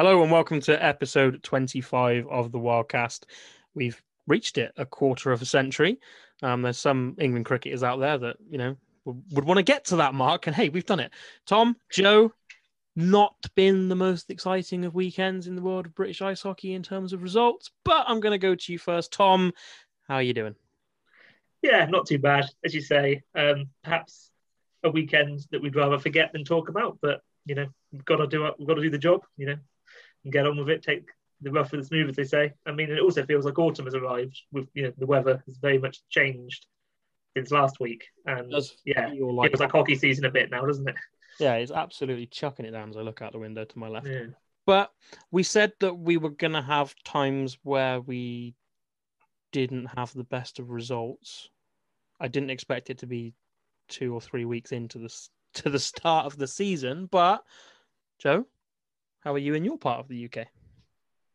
Hello and welcome to episode 25 of the Wildcast. We've reached it a quarter of a century. Um, there's some England cricketers out there that, you know, would, would want to get to that mark. And hey, we've done it. Tom, Joe, not been the most exciting of weekends in the world of British ice hockey in terms of results, but I'm going to go to you first. Tom, how are you doing? Yeah, not too bad, as you say. Um, perhaps a weekend that we'd rather forget than talk about, but you know, we've got to do. We've got to do the job. You know, and get on with it. Take the rough with the smooth, as they say. I mean, it also feels like autumn has arrived. With you know, the weather has very much changed since last week, and yeah, like it was like hockey season a bit now, doesn't it? Yeah, it's absolutely chucking it down as I look out the window to my left. Yeah. But we said that we were going to have times where we didn't have the best of results. I didn't expect it to be two or three weeks into the to the start of the season, but Joe, how are you in your part of the UK?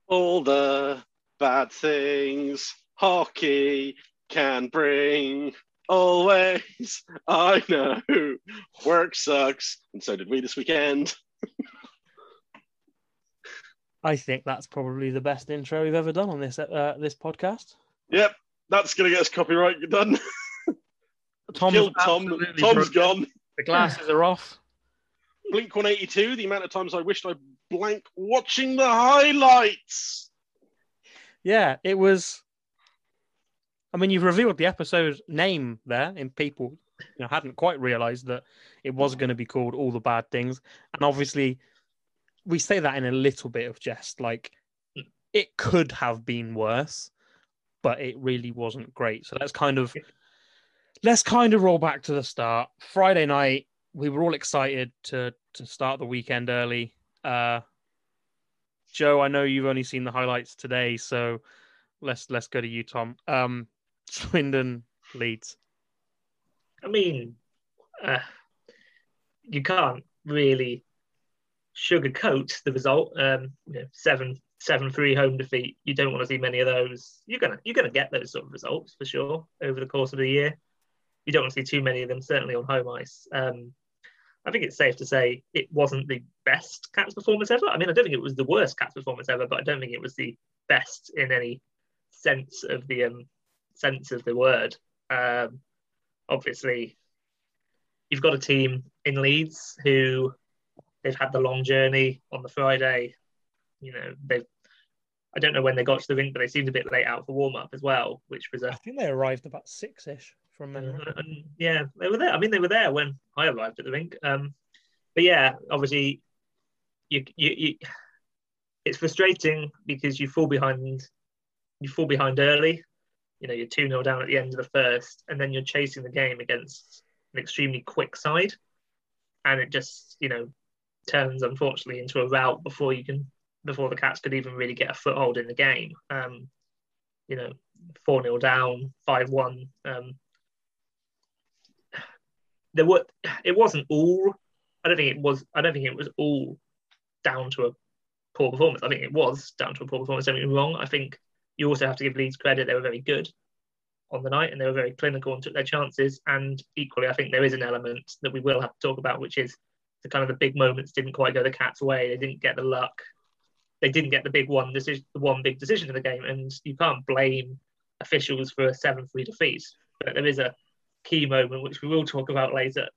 All the bad things hockey can bring. Always, I know. Work sucks, and so did we this weekend. I think that's probably the best intro we've ever done on this uh, this podcast. Yep, that's gonna get us copyright done. Tom's Killed Tom. Tom's broken. gone. The glasses are off. Blink 182, the amount of times I wished I blank watching the highlights. Yeah, it was. I mean, you've revealed the episode name there, and people you know, hadn't quite realised that it was going to be called "All the Bad Things." And obviously, we say that in a little bit of jest, like it could have been worse, but it really wasn't great. So let's kind of let's kind of roll back to the start. Friday night, we were all excited to to start the weekend early. Uh, Joe, I know you've only seen the highlights today, so let's let's go to you, Tom. Um, Swindon Leeds. I mean, uh, you can't really sugarcoat the result. Um, you know, seven seven three home defeat. You don't want to see many of those. You're gonna you're gonna get those sort of results for sure over the course of the year. You don't want to see too many of them, certainly on home ice. Um, I think it's safe to say it wasn't the best Cats performance ever. I mean, I don't think it was the worst Cats performance ever, but I don't think it was the best in any sense of the um, sense of the word. Um, obviously, you've got a team in Leeds who they've had the long journey on the Friday. You know, they've I don't know when they got to the rink, but they seemed a bit late out for warm up as well, which was a. I think they arrived about six ish from memory. Uh, and yeah, they were there. I mean, they were there when I arrived at the rink. Um, but yeah, obviously, you, you, you, it's frustrating because you fall behind. You fall behind early. You know, you're two 0 down at the end of the first, and then you're chasing the game against an extremely quick side, and it just you know turns unfortunately into a rout before you can before the Cats could even really get a foothold in the game. Um, you know, 4 0 down, 5 1. Um, there were it wasn't all. I don't think it was. I don't think it was all down to a poor performance. I think it was down to a poor performance. Don't get me wrong. I think you also have to give Leeds credit. They were very good on the night and they were very clinical and took their chances. And equally, I think there is an element that we will have to talk about, which is the kind of the big moments didn't quite go the cat's way. They didn't get the luck. They didn't get the big one decision, the one big decision in the game. And you can't blame officials for a seven-three defeat. But there is a key moment, which we will talk about later.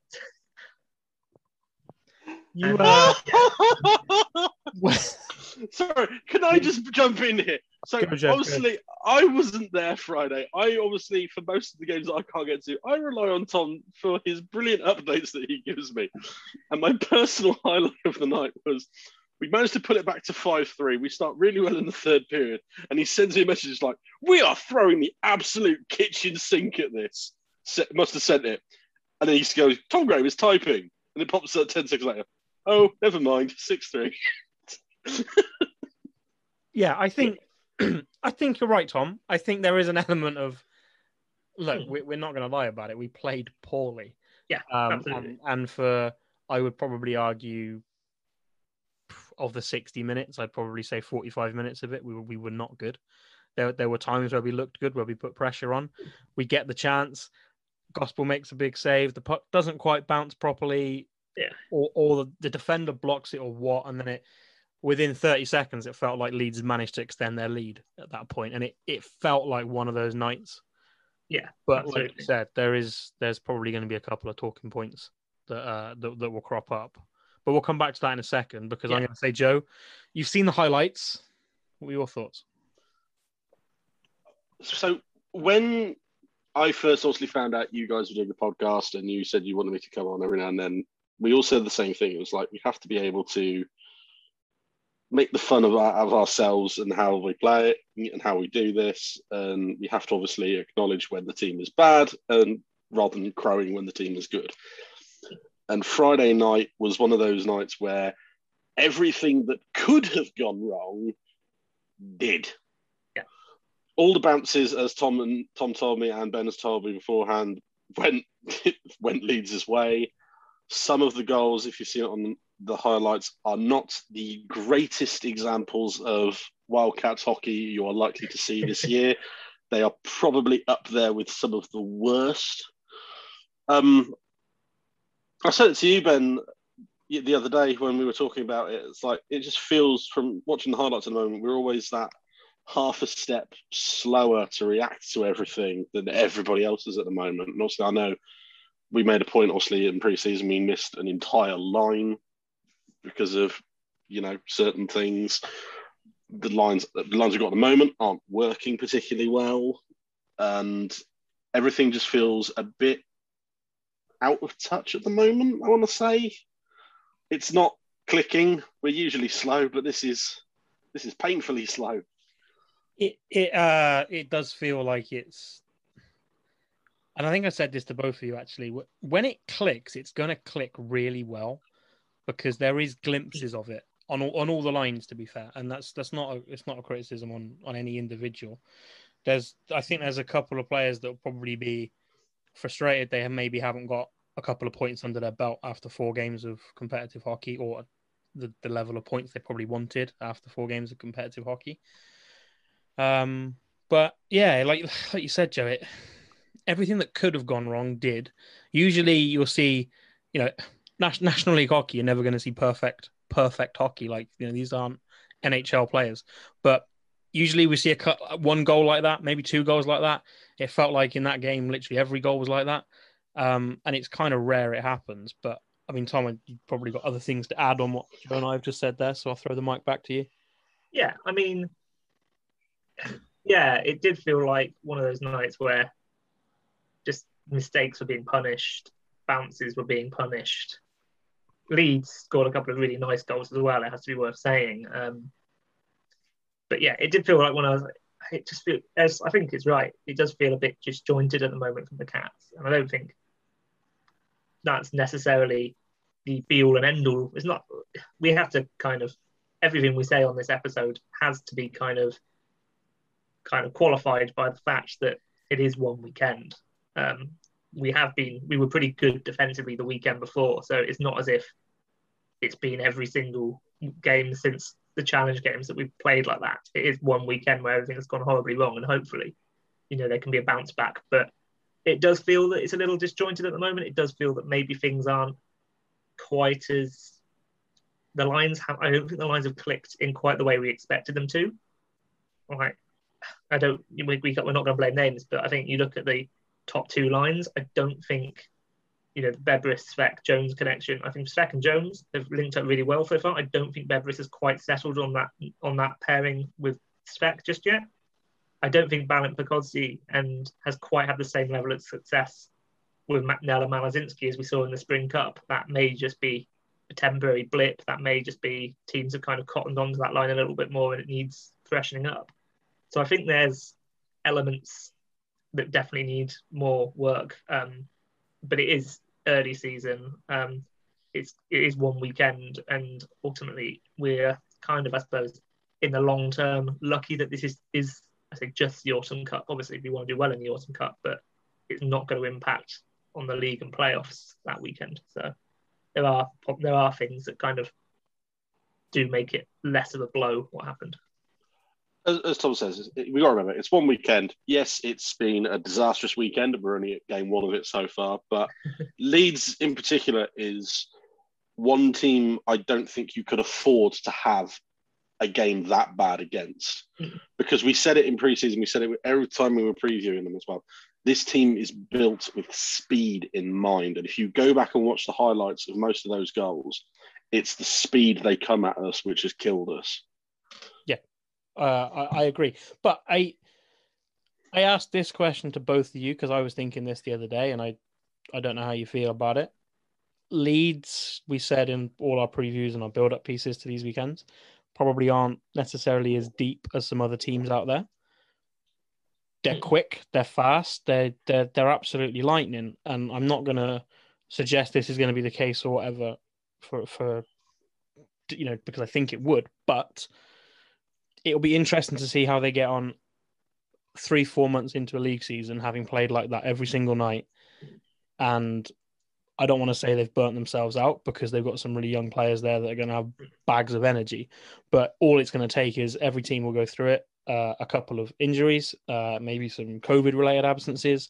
You uh, Sorry, can I just jump in here? So Jeff, obviously. I wasn't there Friday. I obviously, for most of the games that I can't get to, I rely on Tom for his brilliant updates that he gives me. And my personal highlight of the night was we managed to put it back to 5-3. We start really well in the third period. And he sends me a message like, we are throwing the absolute kitchen sink at this must have sent it. And then he goes, Tom Graham is typing. And it pops up 10 seconds later. Oh, never mind. 6 3. yeah, I think I think you're right, Tom. I think there is an element of look, hmm. we're not going to lie about it. We played poorly. Yeah, um, absolutely. And, and for I would probably argue of the 60 minutes, I'd probably say 45 minutes of it, we were, we were not good. There, there were times where we looked good, where we put pressure on. We get the chance. Gospel makes a big save. The puck doesn't quite bounce properly. Yeah. Or, or the, the defender blocks it or what, and then it within 30 seconds, it felt like Leeds managed to extend their lead at that point, and it, it felt like one of those nights. Yeah, but absolutely. like you said, there is there's probably going to be a couple of talking points that uh, that, that will crop up, but we'll come back to that in a second because yeah. I'm going to say, Joe, you've seen the highlights. What were your thoughts? So when I first obviously found out you guys were doing the podcast and you said you wanted me to come on every now and then, we all said the same thing. It was like we have to be able to make the fun of, our, of ourselves and how we play it and how we do this. And we have to obviously acknowledge when the team is bad and rather than crowing when the team is good. And Friday night was one of those nights where everything that could have gone wrong did. All the bounces, as Tom and Tom told me and Ben has told me beforehand, went went Leeds' way. Some of the goals, if you see it on the highlights, are not the greatest examples of Wildcats hockey you are likely to see this year. They are probably up there with some of the worst. Um, I said it to you, Ben, the other day when we were talking about it. It's like it just feels from watching the highlights at the moment, we're always that half a step slower to react to everything than everybody else is at the moment. And also, I know we made a point, obviously, in pre-season we missed an entire line because of you know certain things. The lines, the lines we've got at the moment aren't working particularly well, and everything just feels a bit out of touch at the moment. I want to say it's not clicking. We're usually slow, but this is this is painfully slow. It it uh it does feel like it's and I think I said this to both of you actually. When it clicks, it's going to click really well because there is glimpses of it on all, on all the lines. To be fair, and that's that's not a, it's not a criticism on on any individual. There's I think there's a couple of players that will probably be frustrated they maybe haven't got a couple of points under their belt after four games of competitive hockey or the, the level of points they probably wanted after four games of competitive hockey. Um, but yeah, like like you said, Joe, it, everything that could have gone wrong did. Usually, you'll see, you know, National League hockey. You're never going to see perfect perfect hockey. Like you know, these aren't NHL players, but usually we see a cut, one goal like that, maybe two goals like that. It felt like in that game, literally every goal was like that. Um, and it's kind of rare it happens. But I mean, Tom, you've probably got other things to add on what Joe and I have just said there. So I'll throw the mic back to you. Yeah, I mean, yeah, it did feel like one of those nights where just mistakes were being punished, bounces were being punished. Leeds scored a couple of really nice goals as well. It has to be worth saying. Um, but yeah, it did feel like when I was, it just feel as I think it's right. It does feel a bit disjointed at the moment from the Cats, and I don't think that's necessarily the be all and end all. It's not. We have to kind of everything we say on this episode has to be kind of kind of qualified by the fact that it is one weekend. Um, we have been we were pretty good defensively the weekend before, so it's not as if it's been every single game since the challenge games that we've played like that. It is one weekend where everything has gone horribly wrong, and hopefully, you know, there can be a bounce back. But it does feel that it's a little disjointed at the moment. It does feel that maybe things aren't quite as the lines have. I don't think the lines have clicked in quite the way we expected them to. Right. I don't. We, we we're not going to blame names, but I think you look at the top two lines. I don't think you know, the Bebris, Svec, Jones connection. I think Svec and Jones have linked up really well so far. I don't think Bebris has quite settled on that on that pairing with Svec just yet. I don't think Balint Pokodzi and has quite had the same level of success with Nella Malasinski as we saw in the Spring Cup. That may just be a temporary blip. That may just be teams have kind of cottoned onto that line a little bit more and it needs freshening up. So I think there's elements that definitely need more work. Um, but it is early season. Um, it's it is one weekend, and ultimately we're kind of, I suppose, in the long term, lucky that this is is I think just the Autumn Cup. Obviously, we want to do well in the Autumn Cup, but it's not going to impact on the league and playoffs that weekend. So there are there are things that kind of do make it less of a blow. What happened? As, as Tom says, we got to remember it's one weekend. Yes, it's been a disastrous weekend, we're only at game one of it so far. But Leeds, in particular, is one team I don't think you could afford to have a game that bad against because we said it in preseason. We said it every time we were previewing them as well. This team is built with speed in mind, and if you go back and watch the highlights of most of those goals, it's the speed they come at us which has killed us. Uh, I, I agree. But I I asked this question to both of you because I was thinking this the other day, and I I don't know how you feel about it. Leeds, we said in all our previews and our build up pieces to these weekends, probably aren't necessarily as deep as some other teams out there. They're hmm. quick, they're fast, they're they're they're absolutely lightning. And I'm not gonna suggest this is gonna be the case or whatever for for you know, because I think it would, but it'll be interesting to see how they get on three, four months into a league season, having played like that every single night. And I don't want to say they've burnt themselves out because they've got some really young players there that are going to have bags of energy. But all it's going to take is every team will go through it. Uh, a couple of injuries, uh, maybe some COVID related absences.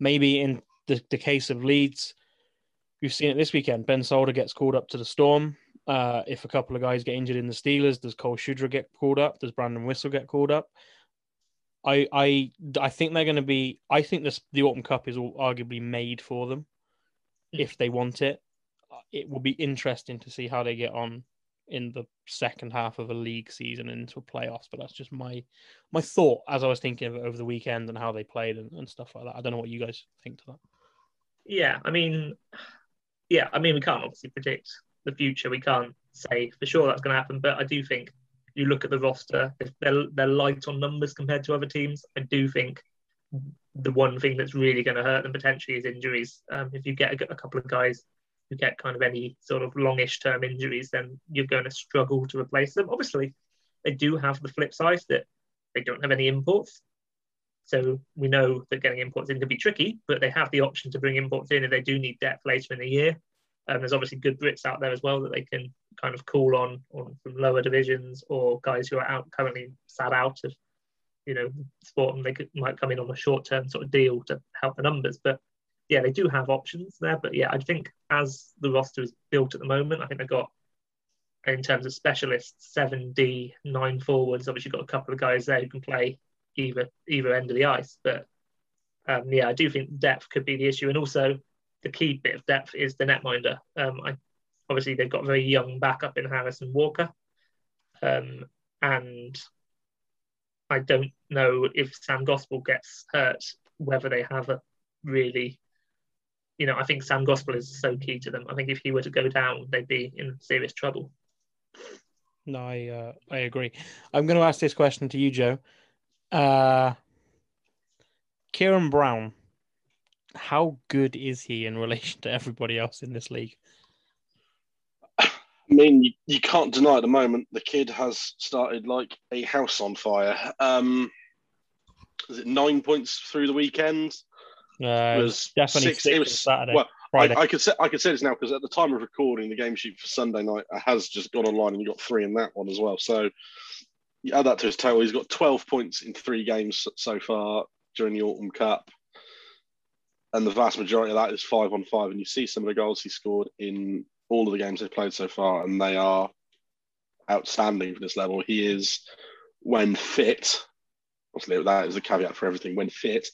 Maybe in the, the case of Leeds, we've seen it this weekend. Ben Solder gets called up to the Storm. Uh, if a couple of guys get injured in the Steelers, does Cole Shudra get called up? Does Brandon Whistle get called up? I I I think they're going to be. I think this the Autumn Cup is all arguably made for them if they want it. It will be interesting to see how they get on in the second half of a league season into a playoffs. But that's just my my thought as I was thinking of it over the weekend and how they played and, and stuff like that. I don't know what you guys think to that. Yeah, I mean, yeah, I mean, we can't obviously predict the future. We can't say for sure that's going to happen, but I do think you look at the roster, if they're, they're light on numbers compared to other teams, I do think the one thing that's really going to hurt them potentially is injuries. Um, if you get a, a, couple of guys who get kind of any sort of longish term injuries, then you're going to struggle to replace them. Obviously, they do have the flip side that they don't have any imports. So we know that getting imports in can be tricky, but they have the option to bring imports in if they do need depth later in the year. Um, there's obviously good Brits out there as well that they can kind of call on, on from lower divisions or guys who are out currently sat out of you know, sport and they could, might come in on a short term sort of deal to help the numbers. But yeah, they do have options there. But yeah, I think as the roster is built at the moment, I think they've got in terms of specialists, seven D, nine forwards. Obviously, got a couple of guys there who can play either either end of the ice. But um, yeah, I do think depth could be the issue, and also the key bit of depth is the netminder. Um, I, obviously, they've got very young backup in Harrison Walker, um, and I don't know if Sam Gospel gets hurt, whether they have a really, you know, I think Sam Gospel is so key to them. I think if he were to go down, they'd be in serious trouble. No, I uh, I agree. I'm going to ask this question to you, Joe. Uh, Kieran Brown, how good is he in relation to everybody else in this league? I mean, you, you can't deny at the moment the kid has started like a house on fire. Um, is it nine points through the weekend? It was definitely six. It was Saturday. Well, I, I, could say I could say this now because at the time of recording, the game sheet for Sunday night has just gone online, and you got three in that one as well. So you add that to his total. He's got twelve points in three games so far during the Autumn Cup, and the vast majority of that is five on five. And you see some of the goals he scored in all of the games they've played so far, and they are outstanding for this level. He is, when fit, obviously that is a caveat for everything. When fit,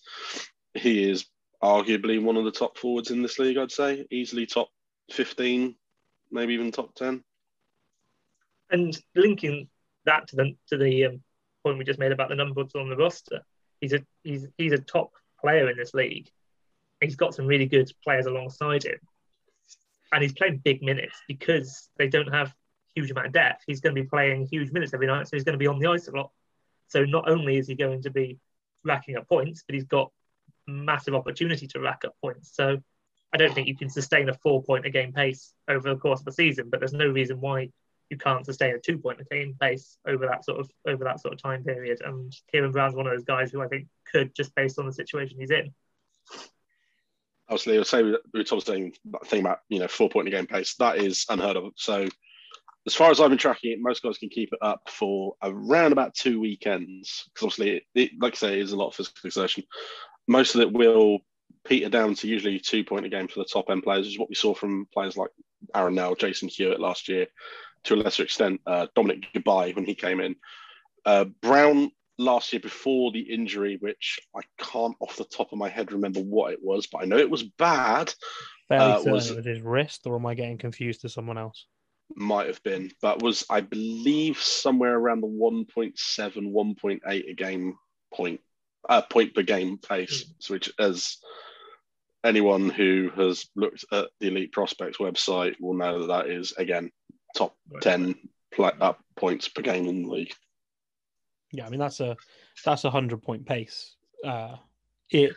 he is arguably one of the top forwards in this league. I'd say easily top fifteen, maybe even top ten. And linking that to the to the um, point we just made about the numbers on the roster, he's a he's he's a top player in this league. He's got some really good players alongside him and he's playing big minutes because they don't have huge amount of depth. He's going to be playing huge minutes every night, so he's going to be on the ice a lot. So not only is he going to be racking up points, but he's got massive opportunity to rack up points. So I don't think you can sustain a four point a game pace over the course of a season, but there's no reason why you can't sustain a two point a game pace over that sort of over that sort of time period. And Kieran Brown's one of those guys who I think could, just based on the situation he's in obviously, I'll say we Tom's saying that thing about you know four point a game pace that is unheard of. So as far as I've been tracking it, most guys can keep it up for around about two weekends because obviously, it, it, like I say, it is a lot of physical exertion. Most of it will peter down to usually two point a game for the top end players, which is what we saw from players like Aaron Nell, Jason Hewitt last year. to a lesser extent, uh, Dominic Goodbye when he came in. Uh, Brown last year before the injury, which I can't off the top of my head remember what it was, but I know it was bad. Uh, was, it was his wrist, or am I getting confused to someone else? Might have been, but was I believe somewhere around the 1.7, 1.8 a game point, uh, point per game pace, mm. which as anyone who has looked at the Elite Prospects website will know that that is again top right. 10 play, up points per game in the league. Yeah, I mean that's a that's a hundred point pace. Uh, it.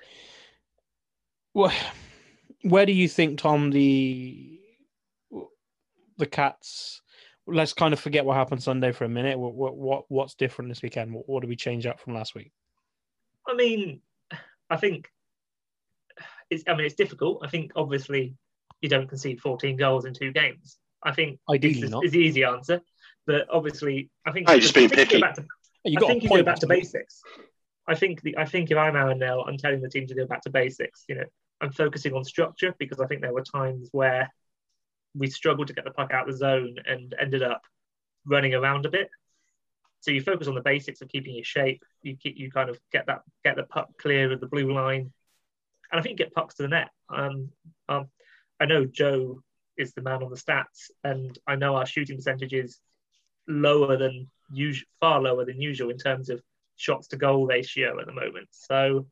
Well, where do you think Tom the the Cats? Let's kind of forget what happened Sunday for a minute. What what, what what's different this weekend? What, what do we change up from last week? I mean, I think it's. I mean, it's difficult. I think obviously you don't concede 14 goals in two games. I think ideally is, not. is the easy answer, but obviously I think. I just being picky. To, you I think you go back to basics. I think the I think if I'm Aaron Nell, I'm telling the team to go back to basics. You know, I'm focusing on structure because I think there were times where we struggled to get the puck out of the zone and ended up running around a bit. So you focus on the basics of keeping your shape. You keep, you kind of get that get the puck clear of the blue line, and I think you get pucks to the net. Um, um, I know Joe is the man on the stats, and I know our shooting percentage is lower than usual, far lower than usual in terms of shots to goal ratio at the moment. So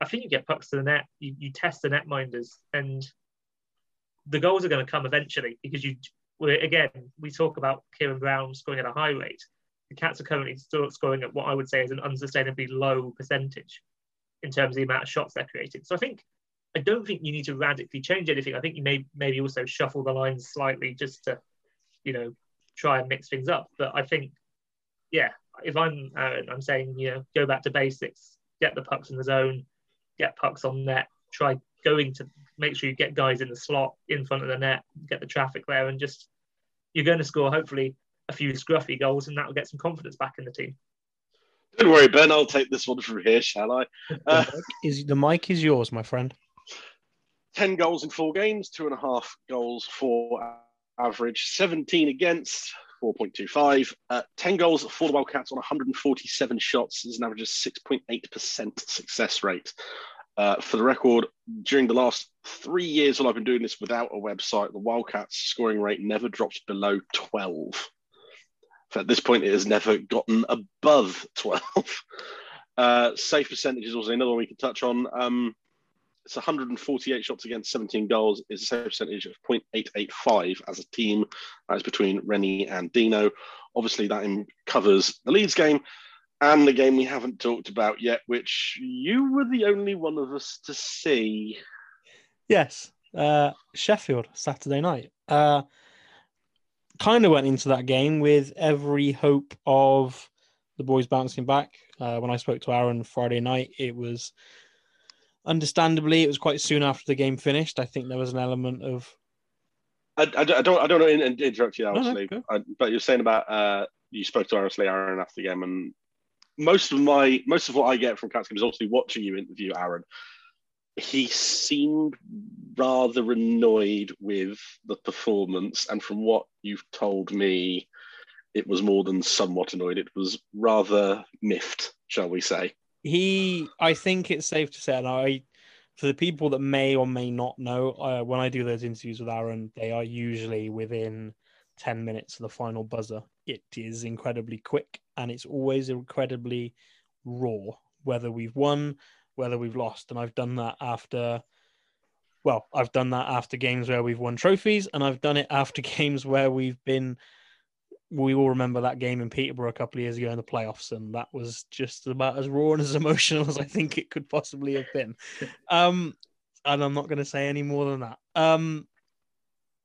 I think you get pucks to the net, you, you test the net minders, and the goals are going to come eventually because you. Again, we talk about Kieran Brown scoring at a high rate. The Cats are currently still scoring at what I would say is an unsustainably low percentage in terms of the amount of shots they're creating. So I think I don't think you need to radically change anything. I think you may maybe also shuffle the lines slightly just to, you know, try and mix things up. But I think yeah, if I'm Aaron, I'm saying, you know, go back to basics, get the pucks in the zone, get pucks on net, try going to make sure you get guys in the slot in front of the net, get the traffic there, and just you're going to score hopefully a few scruffy goals, and that will get some confidence back in the team. Don't worry, Ben. I'll take this one from here, shall I? Uh, is the mic is yours, my friend? Ten goals in four games, two and a half goals for average, seventeen against, 4.25. Uh, 10 goals for the Wildcats on 147 shots is an average of 6.8% success rate. Uh, for the record, during the last three years while I've been doing this without a website, the Wildcats scoring rate never dropped below 12. At this point, it has never gotten above 12. Uh, save percentage is also another one we can touch on. Um, it's 148 shots against 17 goals is a save percentage of 0.885 as a team. That is between Rennie and Dino. Obviously, that covers the Leeds game and the game we haven't talked about yet, which you were the only one of us to see. Yes, uh, Sheffield Saturday night. Uh, kind of went into that game with every hope of the boys bouncing back. Uh, when I spoke to Aaron Friday night, it was understandably, it was quite soon after the game finished. I think there was an element of. I, I, I don't I don't know in, interrupt you obviously, no, no, but you're saying about uh, you spoke to honestly Aaron after the game, and most of my most of what I get from Cats is obviously watching you interview Aaron. He seemed rather annoyed with the performance, and from what you've told me, it was more than somewhat annoyed. It was rather miffed, shall we say? He, I think it's safe to say, and I, for the people that may or may not know, uh, when I do those interviews with Aaron, they are usually within 10 minutes of the final buzzer. It is incredibly quick and it's always incredibly raw, whether we've won, whether we've lost. And I've done that after, well, I've done that after games where we've won trophies, and I've done it after games where we've been we all remember that game in Peterborough a couple of years ago in the playoffs, and that was just about as raw and as emotional as I think it could possibly have been. Um, and I'm not going to say any more than that. Um,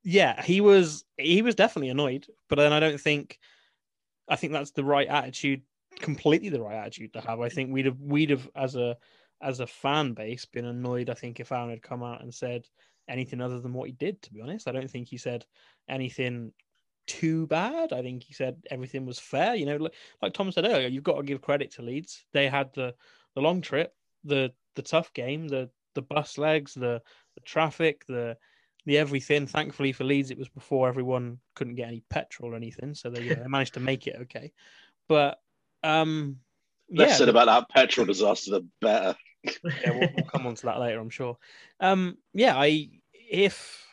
yeah, he was he was definitely annoyed, but then I don't think I think that's the right attitude, completely the right attitude to have. I think we'd have we'd have as a as a fan base been annoyed. I think if Aaron had come out and said anything other than what he did, to be honest, I don't think he said anything too bad. I think he said everything was fair. You know, like, like Tom said earlier, you've got to give credit to Leeds. They had the the long trip, the the tough game, the the bus legs, the the traffic, the the everything. Thankfully for Leeds, it was before everyone couldn't get any petrol or anything, so they, they managed to make it okay. But um, less yeah, said about that petrol disaster, the better. yeah, we'll, we'll come on to that later, I'm sure. Um, yeah, I if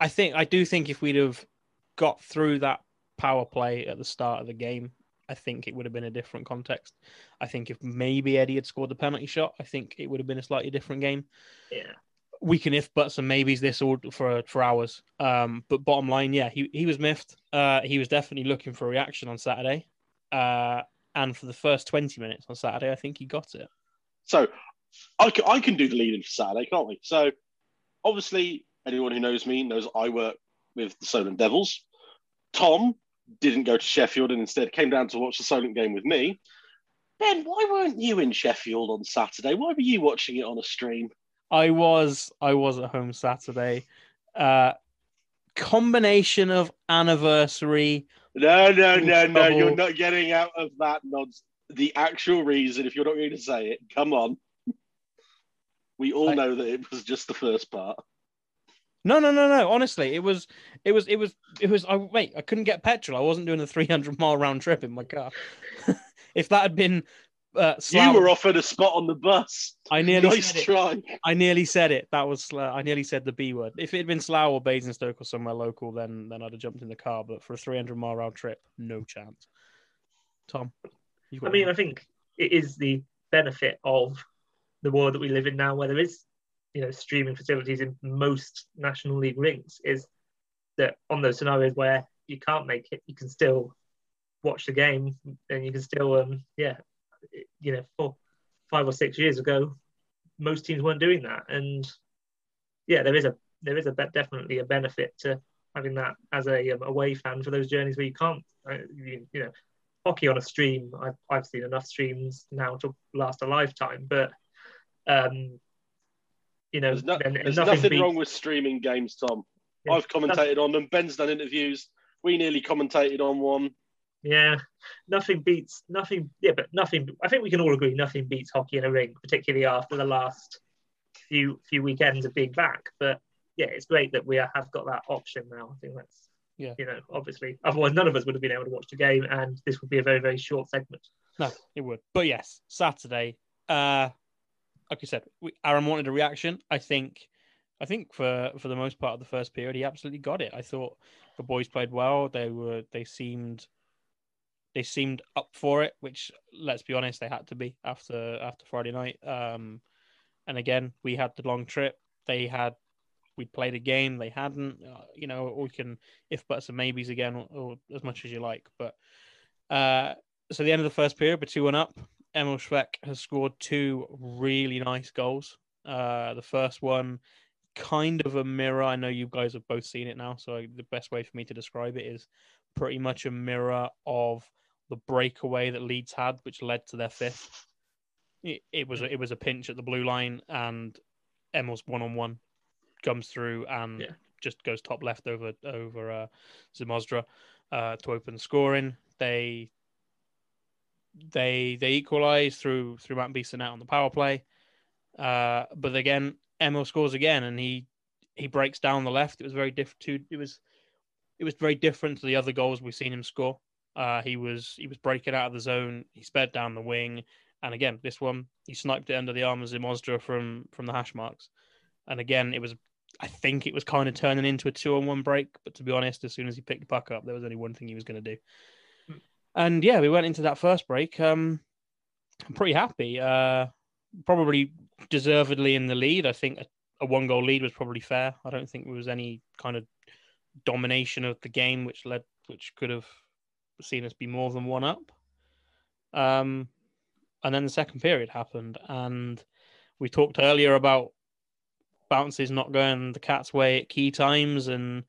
I think I do think if we'd have got through that power play at the start of the game, I think it would have been a different context. I think if maybe Eddie had scored the penalty shot, I think it would have been a slightly different game. Yeah. We can if buts and maybes this all for for hours. Um, but bottom line, yeah, he, he was miffed. Uh, he was definitely looking for a reaction on Saturday. Uh, and for the first 20 minutes on Saturday, I think he got it. So I can, I can do the lead in for Saturday, can't we? So obviously, anyone who knows me knows I work with the Solent Devils. Tom didn't go to Sheffield and instead came down to watch the Solent game with me. Ben, why weren't you in Sheffield on Saturday? Why were you watching it on a stream? I was I was at home Saturday. Uh combination of anniversary. No, no, no, no. You're not getting out of that nods. The actual reason, if you're not going to say it, come on. We all I, know that it was just the first part. No, no, no, no. Honestly, it was, it was, it was, it was. I wait. I couldn't get petrol. I wasn't doing a 300 mile round trip in my car. if that had been, uh, you were offered a spot on the bus. I nearly nice said try. It. I nearly said it. That was. Uh, I nearly said the B word. If it had been Slough or Basingstoke or somewhere local, then then I'd have jumped in the car. But for a 300 mile round trip, no chance. Tom, I mean, I think it is the benefit of the world that we live in now, where there is you know streaming facilities in most national league rinks is that on those scenarios where you can't make it you can still watch the game and you can still um yeah you know four five or six years ago most teams weren't doing that. And yeah there is a there is a definitely a benefit to having that as a um, away fan for those journeys where you can't uh, you, you know hockey on a stream I've, I've seen enough streams now to last a lifetime but um you know, there's, no, there's nothing, nothing wrong with streaming games, Tom. Yeah, I've commentated on them. Ben's done interviews. We nearly commentated on one. Yeah, nothing beats nothing. Yeah, but nothing. I think we can all agree nothing beats hockey in a ring, particularly after the last few few weekends of being back. But yeah, it's great that we have got that option now. I think that's yeah, you know, obviously, otherwise none of us would have been able to watch the game, and this would be a very very short segment. No, it would. But yes, Saturday. Uh, like I said, we, Aaron wanted a reaction. I think, I think for for the most part of the first period, he absolutely got it. I thought the boys played well. They were they seemed they seemed up for it, which let's be honest, they had to be after after Friday night. Um, and again, we had the long trip. They had we played a game. They hadn't. Uh, you know, we can if buts and maybes again, or, or as much as you like. But uh, so the end of the first period, we're two one up. Emil Svec has scored two really nice goals. Uh, the first one, kind of a mirror. I know you guys have both seen it now, so the best way for me to describe it is pretty much a mirror of the breakaway that Leeds had, which led to their fifth. It, it was a, it was a pinch at the blue line, and Emil's one on one comes through and yeah. just goes top left over over uh, Zimosdra uh, to open scoring. They they they equalize through through Matt Bissonnette on the power play. Uh, but again, Emil scores again, and he he breaks down the left. It was very different. It was it was very different to the other goals we've seen him score. Uh, he was he was breaking out of the zone. He sped down the wing, and again, this one he sniped it under the arm of Zimosdra from from the hash marks. And again, it was I think it was kind of turning into a two on one break. But to be honest, as soon as he picked the puck up, there was only one thing he was going to do. And yeah, we went into that first break. Um, I'm pretty happy. Uh, probably deservedly in the lead. I think a, a one goal lead was probably fair. I don't think there was any kind of domination of the game which led which could have seen us be more than one up. Um, and then the second period happened, and we talked earlier about bounces not going the cat's way at key times, and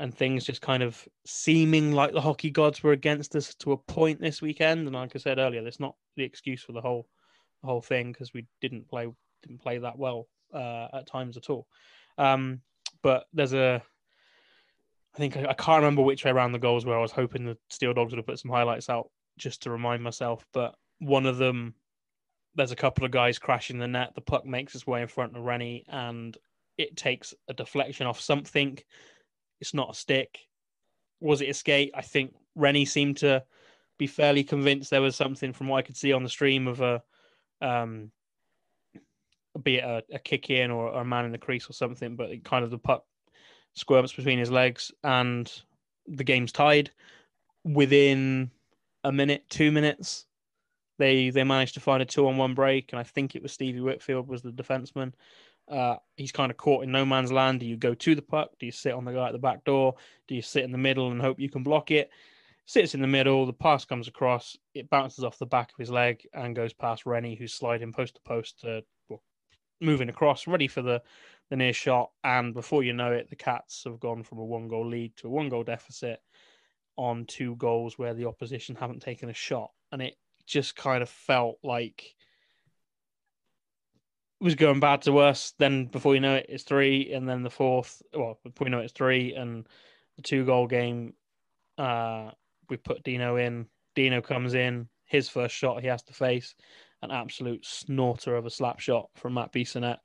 and things just kind of seeming like the hockey gods were against us to a point this weekend. And like I said earlier, that's not the excuse for the whole the whole thing because we didn't play didn't play that well uh, at times at all. Um, but there's a I think I, I, can't remember which way around the goals where I was hoping the Steel Dogs would have put some highlights out just to remind myself. But one of them, there's a couple of guys crashing the net. The puck makes its way in front of Rennie, and it takes a deflection off something. It's not a stick. Was it a skate? I think Rennie seemed to be fairly convinced there was something from what I could see on the stream of a, um, be it a, a kick in or, or, a man in the crease or something, but it, kind of the puck squirms between his legs and the game's tied within a minute, two minutes. They they managed to find a two on one break, and I think it was Stevie Whitfield was the defenseman. Uh, he's kind of caught in no man's land. Do you go to the puck? Do you sit on the guy at the back door? Do you sit in the middle and hope you can block it? Sits in the middle. The pass comes across. It bounces off the back of his leg and goes past Rennie, who's sliding post to post, well, moving across, ready for the the near shot. And before you know it, the Cats have gone from a one goal lead to a one goal deficit on two goals where the opposition haven't taken a shot. And it just kind of felt like was going bad to worse. Then before you know it, it's three, and then the fourth. Well, before you know it, it's three, and the two goal game. Uh, we put Dino in. Dino comes in. His first shot he has to face an absolute snorter of a slap shot from Matt Bissonnette.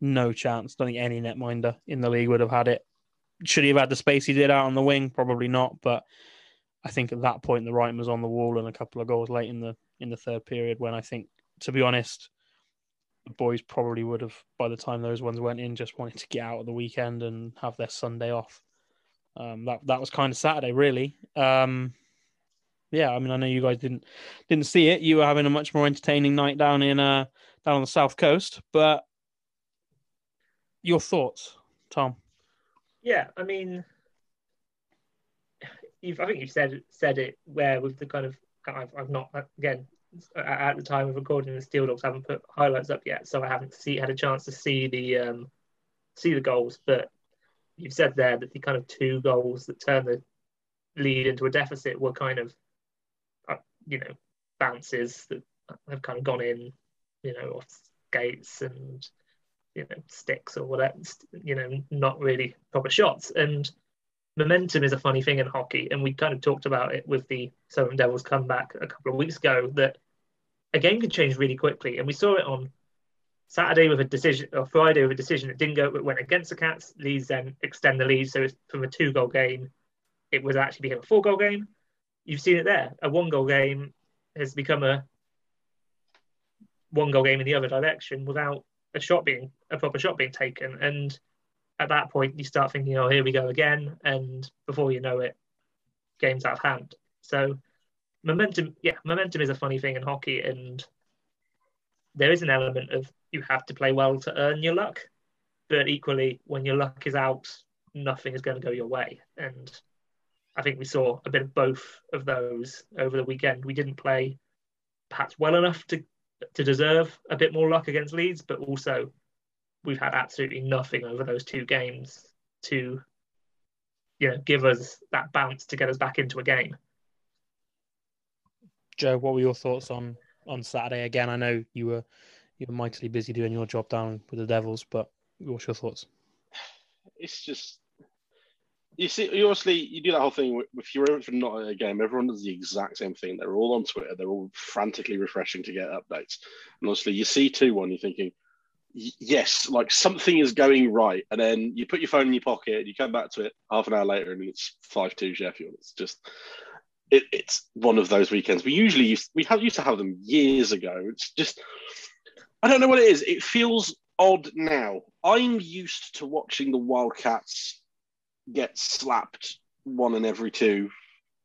No chance. Don't think any netminder in the league would have had it. Should he have had the space he did out on the wing? Probably not. But I think at that point the writing was on the wall, and a couple of goals late in the in the third period when I think, to be honest, the boys probably would have by the time those ones went in just wanted to get out of the weekend and have their Sunday off. Um, that that was kind of Saturday, really. Um, yeah, I mean, I know you guys didn't didn't see it. You were having a much more entertaining night down in uh down on the south coast, but your thoughts, Tom? Yeah, I mean, you've, I think you've said said it where with the kind of I've, I've not again at the time of recording the Steel Dogs haven't put highlights up yet, so I haven't see had a chance to see the um, see the goals. But you've said there that the kind of two goals that turn the lead into a deficit were kind of uh, you know bounces that have kind of gone in, you know, off gates and you know sticks or whatever, you know, not really proper shots and momentum is a funny thing in hockey, and we kind of talked about it with the Solent Devils comeback a couple of weeks ago. That a game can change really quickly, and we saw it on Saturday with a decision, or Friday with a decision that didn't go, it went against the Cats. Leeds then extend the lead, so from a two-goal game, it was actually became a four-goal game. You've seen it there. A one-goal game has become a one-goal game in the other direction without a shot being a proper shot being taken, and at that point you start thinking, oh, here we go again, and before you know it, game's out of hand. So momentum, yeah, momentum is a funny thing in hockey, and there is an element of you have to play well to earn your luck, but equally, when your luck is out, nothing is going to go your way, and I think we saw a bit of both of those over the weekend. We didn't play perhaps well enough to to deserve a bit more luck against Leeds, but also we've had absolutely nothing over those two games to you know give us that bounce to get us back into a game. Joe, what were your thoughts on on Saturday? Again, I know you were you were mightily busy doing your job down with the Devils, but what's your thoughts? It's just you see, you obviously you do that whole thing. With if you're for not a game, everyone does the exact same thing. They're all on Twitter. They're all frantically refreshing to get updates. And honestly, you see two one, you're thinking, yes, like something is going right, and then you put your phone in your pocket, you come back to it half an hour later, and it's five two Sheffield. It's just it, it's one of those weekends. We usually used we have used to have them years ago. It's just I don't know what it is. It feels odd now. I'm used to watching the Wildcats get slapped one in every two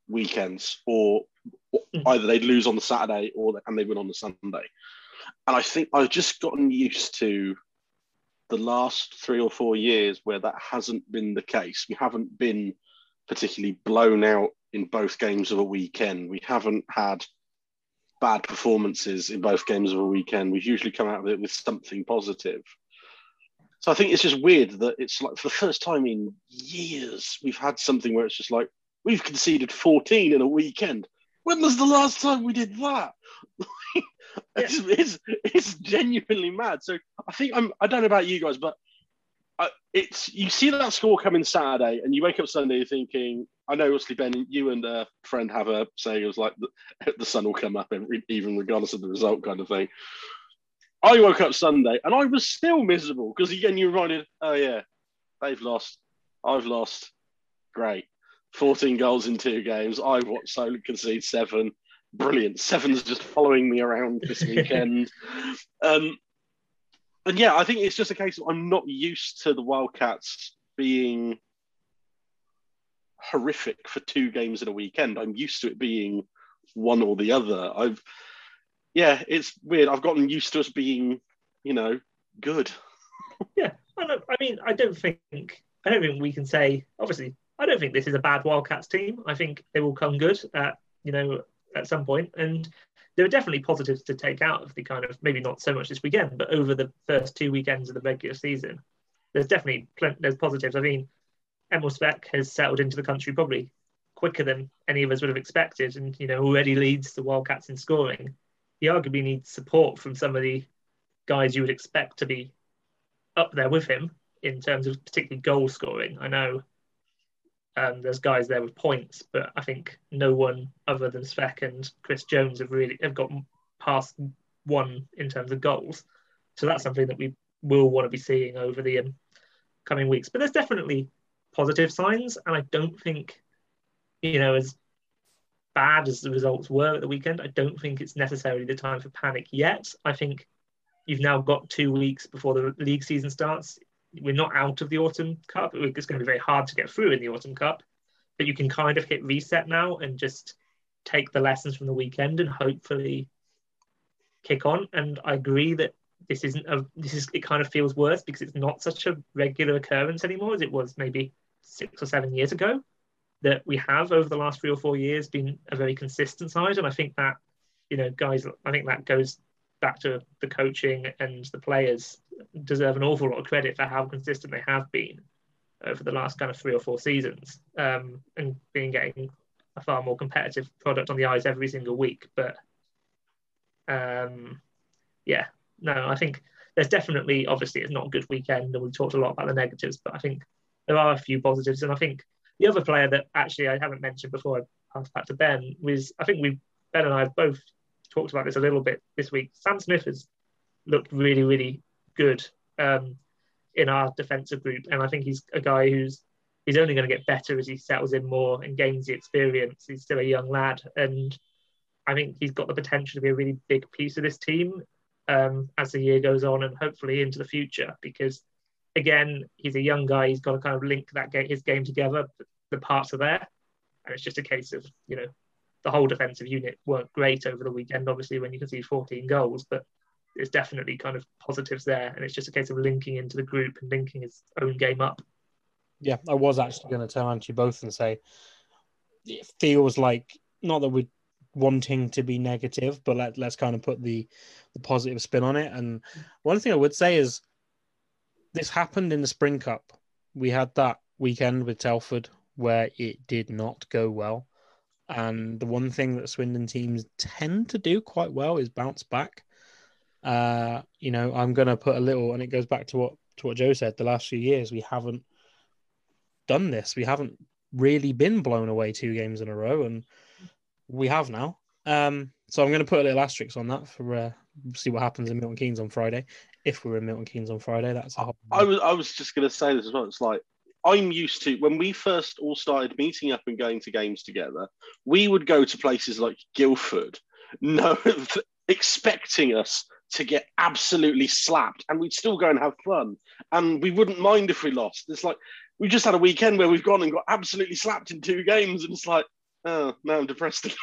weekends, or hmm. either they'd lose on the Saturday or and they win on the Sunday. And I think I've just gotten used to the last three or four years where that hasn't been the case. We haven't been particularly blown out in both games of a weekend. We haven't had bad performances in both games of a weekend. We've usually come out of it with something positive. So I think it's just weird that it's like for the first time in years, we've had something where it's just like, we've conceded 14 in a weekend. When was the last time we did that? it's, it's, it's genuinely mad. So I think I'm. I don't know about you guys, but I, it's you see that score coming Saturday, and you wake up Sunday thinking. I know, obviously, Ben, you and a friend have a saying. It was like the, the sun will come up, every, even regardless of the result, kind of thing. I woke up Sunday and I was still miserable because again you reminded, oh yeah, they've lost, I've lost, great, fourteen goals in two games. I've watched Solent concede seven, brilliant. Seven's just following me around this weekend. um, and yeah, I think it's just a case of I'm not used to the Wildcats being horrific for two games in a weekend. I'm used to it being one or the other. I've yeah, it's weird. I've gotten used to us being, you know, good. yeah, I, I mean, I don't think I don't think we can say obviously. I don't think this is a bad Wildcats team. I think they will come good at you know at some point, and there are definitely positives to take out of the kind of maybe not so much this weekend, but over the first two weekends of the regular season, there's definitely plenty, there's positives. I mean, Emil Svec has settled into the country probably quicker than any of us would have expected, and you know already leads the Wildcats in scoring. He arguably needs support from some of the guys you would expect to be up there with him in terms of particularly goal scoring. I know um, there's guys there with points, but I think no one other than Svec and Chris Jones have really have got past one in terms of goals. So that's something that we will want to be seeing over the um, coming weeks. But there's definitely positive signs, and I don't think, you know, as bad as the results were at the weekend, I don't think it's necessarily the time for panic yet. I think you've now got two weeks before the league season starts. We're not out of the autumn cup. It's going to be very hard to get through in the autumn cup, but you can kind of hit reset now and just take the lessons from the weekend and hopefully kick on. And I agree that this isn't a this is it kind of feels worse because it's not such a regular occurrence anymore as it was maybe six or seven years ago that we have over the last three or four years been a very consistent side and i think that you know guys i think that goes back to the coaching and the players deserve an awful lot of credit for how consistent they have been over the last kind of three or four seasons um, and being getting a far more competitive product on the ice every single week. But um, yeah no, I think there's definitely, obviously, it's not a good weekend, and we talked a lot about the negatives, but I think there are a few positives. And I think the other player that actually I haven't mentioned before I pass back to Ben was, I think we, Ben and I have both talked about this a little bit this week. Sam Smith has looked really, really good um, in our defensive group, and I think he's a guy who's he's only going to get better as he settles in more and gains the experience. He's still a young lad, and I think he's got the potential to be a really big piece of this team um, as the year goes on and hopefully into the future because again he's a young guy he's got to kind of link that game, his game together the parts are there and it's just a case of you know the whole defensive unit weren't great over the weekend obviously when you can see 14 goals but there's definitely kind of positives there and it's just a case of linking into the group and linking his own game up yeah i was actually going to turn on to you both and say it feels like not that we're wanting to be negative, but let, let's kind of put the the positive spin on it. And one thing I would say is this happened in the Spring Cup. We had that weekend with Telford where it did not go well. And the one thing that Swindon teams tend to do quite well is bounce back. Uh, you know, I'm gonna put a little, and it goes back to what to what Joe said. The last few years, we haven't done this. We haven't really been blown away two games in a row, and we have now. Um, so I'm going to put a little asterisk on that for uh, see what happens in Milton Keynes on Friday. If we're in Milton Keynes on Friday, that's a whole. I was I was just going to say this as well. It's like I'm used to when we first all started meeting up and going to games together. We would go to places like Guildford, no, expecting us to get absolutely slapped, and we'd still go and have fun, and we wouldn't mind if we lost. It's like we just had a weekend where we've gone and got absolutely slapped in two games, and it's like oh, now I'm depressed.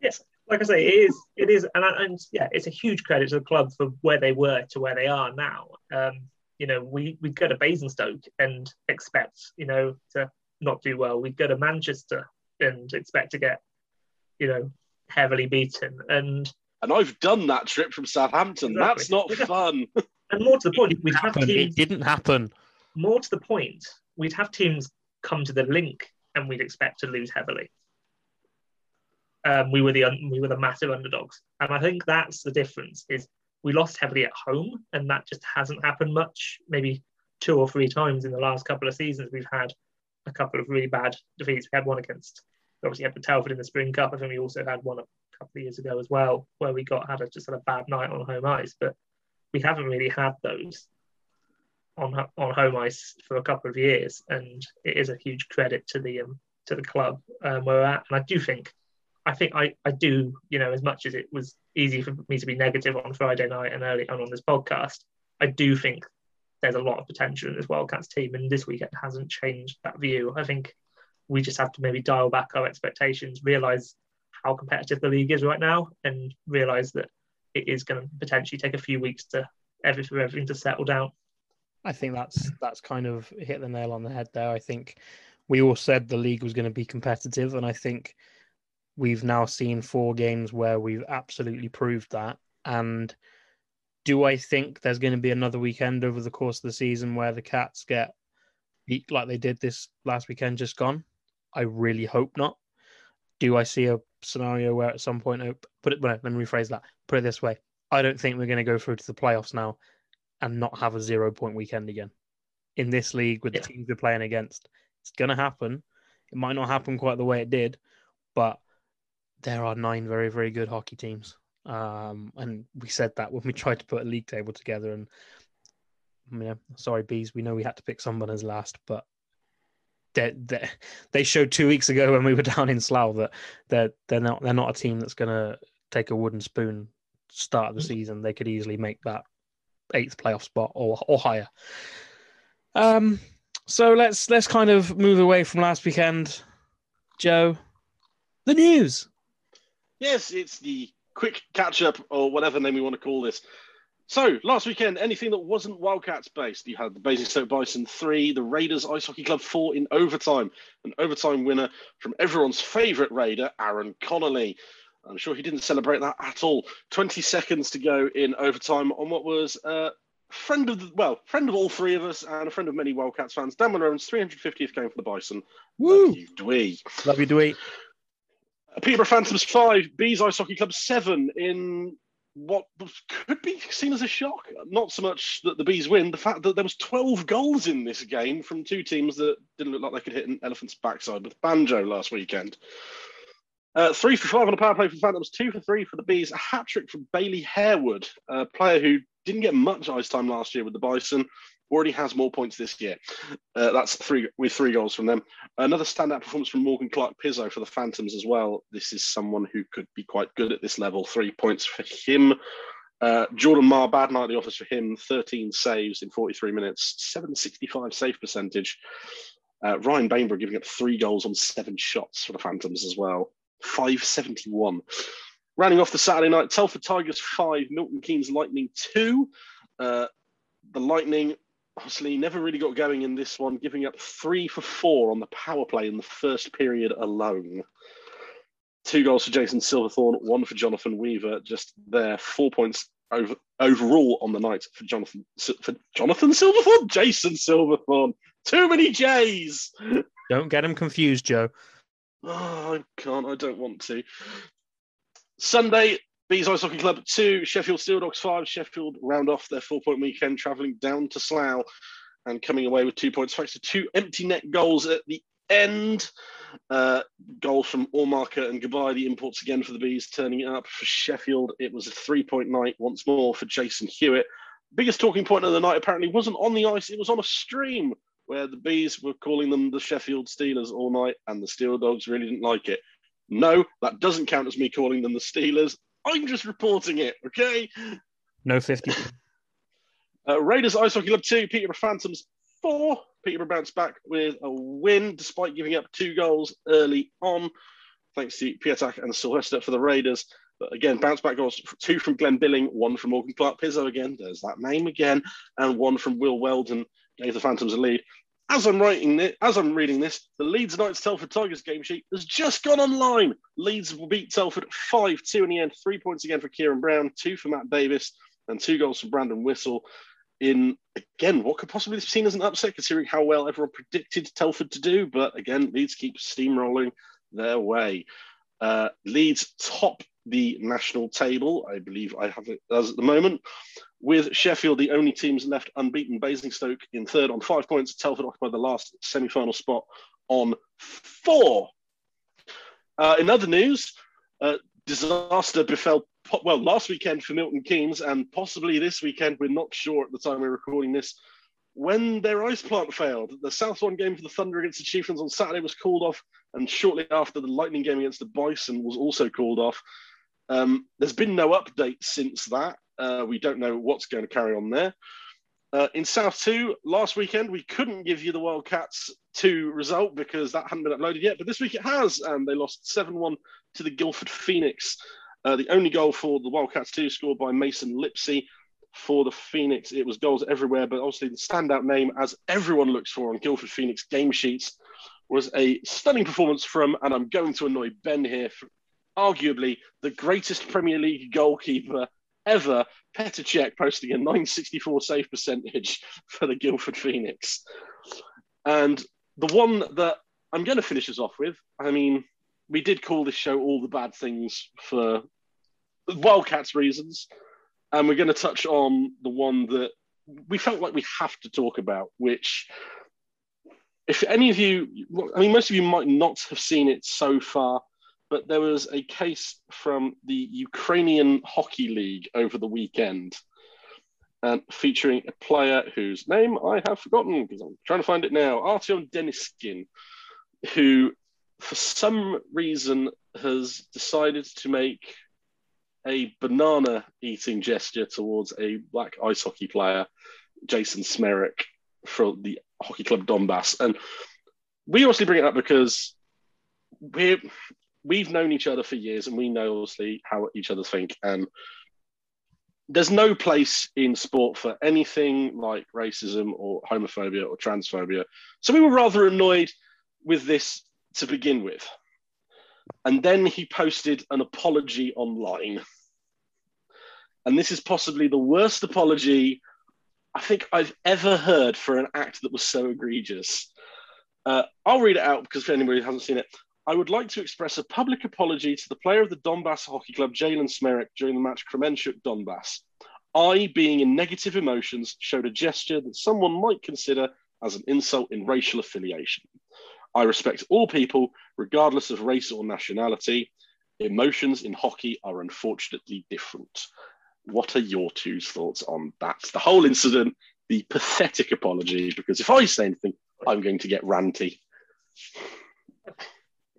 yes, like I say, it is, it is, and, and yeah, it's a huge credit to the club for where they were to where they are now. Um, you know, we we go to Basingstoke and expect, you know, to not do well. We go to Manchester and expect to get, you know, heavily beaten. And and I've done that trip from Southampton. Exactly. That's not fun. and more to the point, we'd have teams. It didn't happen. More to the point, we'd have teams come to the link and we'd expect to lose heavily um, we were the we were the massive underdogs, and I think that's the difference. Is we lost heavily at home, and that just hasn't happened much. Maybe two or three times in the last couple of seasons, we've had a couple of really bad defeats. We had one against obviously had the Telford in the Spring Cup. I think we also had one a couple of years ago as well, where we got had a, just had a bad night on home ice. But we haven't really had those on on home ice for a couple of years, and it is a huge credit to the um, to the club um, where we're at. And I do think, I think I, I do, you know, as much as it was easy for me to be negative on Friday night and early on on this podcast, I do think there's a lot of potential in this Wildcats team, and this weekend hasn't changed that view. I think we just have to maybe dial back our expectations, realize how competitive the league is right now, and realize that it is going to potentially take a few weeks to every, for everything to settle down. I think that's that's kind of hit the nail on the head there. I think we all said the league was going to be competitive, and I think we've now seen four games where we've absolutely proved that. And do I think there's going to be another weekend over the course of the season where the Cats get beat like they did this last weekend just gone? I really hope not. Do I see a scenario where at some point, oh, put it, well, let me rephrase that. Put it this way I don't think we're going to go through to the playoffs now and not have a zero point weekend again in this league with yeah. the teams we're playing against. It's going to happen. It might not happen quite the way it did, but there are nine very, very good hockey teams. Um, and we said that when we tried to put a league table together. And yeah, sorry, bees, we know we had to pick someone as last, but they they showed two weeks ago when we were down in Slough that they're they're not they're not a team that's going to take a wooden spoon start of the season. They could easily make that eighth playoff spot or or higher. Um, so let's let's kind of move away from last weekend. Joe, the news. Yes, it's the quick catch up or whatever name we want to call this. So last weekend, anything that wasn't Wildcats based, you had the Basingstoke Bison three, the Raiders Ice Hockey Club four in overtime, an overtime winner from everyone's favourite Raider, Aaron Connolly. I'm sure he didn't celebrate that at all. 20 seconds to go in overtime on what was a friend of the, well, friend of all three of us and a friend of many Wildcats fans. Dan Monroe's 350th game for the Bison. Woo! Love you, Dwee. Love you, Dwee. Peterborough Phantoms five, Bees Ice Hockey Club seven in what could be seen as a shock. Not so much that the Bees win, the fact that there was 12 goals in this game from two teams that didn't look like they could hit an elephant's backside with Banjo last weekend. Uh, three for five on a power play for Phantoms, two for three for the Bees. A hat trick from Bailey Harewood, a player who didn't get much ice time last year with the Bison, already has more points this year. Uh, that's three with three goals from them. Another standout performance from Morgan Clark Pizzo for the Phantoms as well. This is someone who could be quite good at this level. Three points for him. Uh, Jordan Marr, bad night at the office for him. 13 saves in 43 minutes, 765 save percentage. Uh, Ryan Bainborough giving up three goals on seven shots for the Phantoms as well. 571. Rounding off the Saturday night, Telford Tigers 5, Milton Keynes Lightning 2. Uh, the Lightning obviously never really got going in this one, giving up three for four on the power play in the first period alone. Two goals for Jason Silverthorn, one for Jonathan Weaver. Just there, four points over, overall on the night for Jonathan for Jonathan Silverthorn, Jason Silverthorn. Too many J's. Don't get him confused, Joe. Oh, I can't. I don't want to. Sunday, Bees Ice Hockey Club 2, Sheffield Steel Dogs 5. Sheffield round off their four point weekend, travelling down to Slough and coming away with two points thanks to two empty net goals at the end. Uh, goals from Ormarker and Goodbye, the imports again for the Bees, turning it up for Sheffield. It was a three point night once more for Jason Hewitt. Biggest talking point of the night apparently wasn't on the ice, it was on a stream where the Bees were calling them the Sheffield Steelers all night, and the Steel Dogs really didn't like it. No, that doesn't count as me calling them the Steelers. I'm just reporting it, okay? No 50. uh, Raiders Ice Hockey Club 2, Peterborough Phantoms 4. Peterborough bounced back with a win despite giving up two goals early on, thanks to Pietak and Sylvester for the Raiders. But again, bounce back goals two from Glenn Billing, one from Morgan Clark Pizzo again, there's that name again, and one from Will Weldon gave the Phantoms a lead. As I'm writing this, as I'm reading this, the Leeds Knights Telford Tigers game sheet has just gone online. Leeds will beat Telford 5-2 in the end. Three points again for Kieran Brown, two for Matt Davis, and two goals for Brandon Whistle. In again, what could possibly be seen as an upset, considering how well everyone predicted Telford to do. But again, Leeds keep steamrolling their way. Uh, Leeds top the national table. I believe I have it as at the moment. With Sheffield, the only teams left unbeaten, Basingstoke in third on five points. Telford occupied the last semi final spot on four. Uh, in other news, uh, disaster befell well, last weekend for Milton Keynes, and possibly this weekend, we're not sure at the time we're recording this, when their ice plant failed. The South One game for the Thunder against the Chieftains on Saturday was called off, and shortly after, the Lightning game against the Bison was also called off. Um, there's been no update since that. Uh, we don't know what's going to carry on there. Uh, in South 2, last weekend, we couldn't give you the Wildcats 2 result because that hadn't been uploaded yet, but this week it has, and they lost 7 1 to the Guildford Phoenix. Uh, the only goal for the Wildcats 2 scored by Mason Lipsey. For the Phoenix, it was goals everywhere, but obviously the standout name, as everyone looks for on Guildford Phoenix game sheets, was a stunning performance from, and I'm going to annoy Ben here, arguably the greatest Premier League goalkeeper ever, Petr Cech posting a 964 save percentage for the Guildford Phoenix. And the one that I'm going to finish us off with, I mean, we did call this show All the Bad Things for Wildcats reasons. And we're going to touch on the one that we felt like we have to talk about, which, if any of you, I mean, most of you might not have seen it so far, but there was a case from the Ukrainian Hockey League over the weekend. Um, featuring a player whose name I have forgotten because I'm trying to find it now, Artyom Deniskin, who for some reason has decided to make a banana eating gesture towards a black ice hockey player, Jason Smereck, from the Hockey Club Donbass. And we obviously bring it up because we're we've known each other for years and we know obviously how each other think. And there's no place in sport for anything like racism or homophobia or transphobia. So we were rather annoyed with this to begin with. And then he posted an apology online. And this is possibly the worst apology i think i've ever heard for an act that was so egregious. Uh, i'll read it out because if anybody hasn't seen it I would like to express a public apology to the player of the Donbass Hockey Club, Jalen Smereck, during the match Kremenchuk Donbass. I, being in negative emotions, showed a gesture that someone might consider as an insult in racial affiliation. I respect all people, regardless of race or nationality. Emotions in hockey are unfortunately different. What are your two thoughts on that? The whole incident, the pathetic apology, because if I say anything, I'm going to get ranty.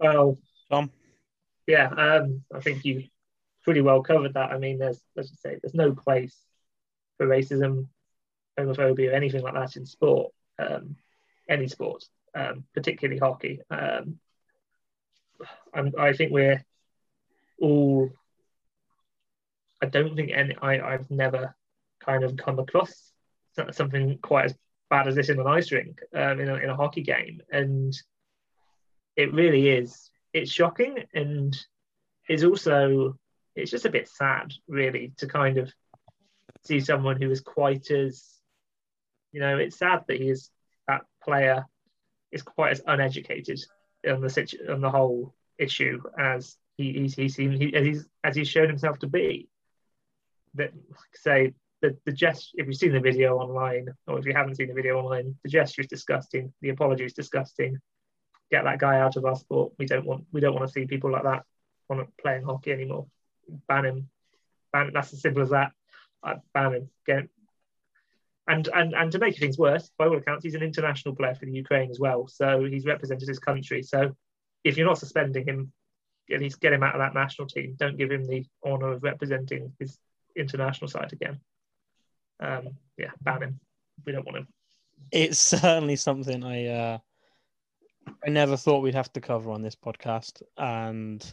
Well, Tom. Yeah, um, I think you pretty well covered that. I mean, there's let's just say there's no place for racism, homophobia, or anything like that in sport, um, any sport, um, particularly hockey. Um, I think we're all. I don't think any. I I've never kind of come across something quite as bad as this in an ice rink, um, in a, in a hockey game, and it really is. It's shocking and it's also it's just a bit sad, really, to kind of see someone who is quite as you know. It's sad that he is that player is quite as uneducated on the situ- on the whole issue as he he's, he seems he, as he's as he's shown himself to be. That say the the gesture. If you've seen the video online, or if you haven't seen the video online, the gesture is disgusting. The apology is disgusting get that guy out of our sport. We don't want we don't want to see people like that on playing hockey anymore. Ban him. Ban. That's as simple as that. I ban him. Get. And, and and to make things worse, by all accounts, he's an international player for the Ukraine as well. So he's represented his country. So if you're not suspending him, at least get him out of that national team. Don't give him the honour of representing his international side again. Um, yeah, ban him. We don't want him. It's certainly something I uh, I never thought we'd have to cover on this podcast, and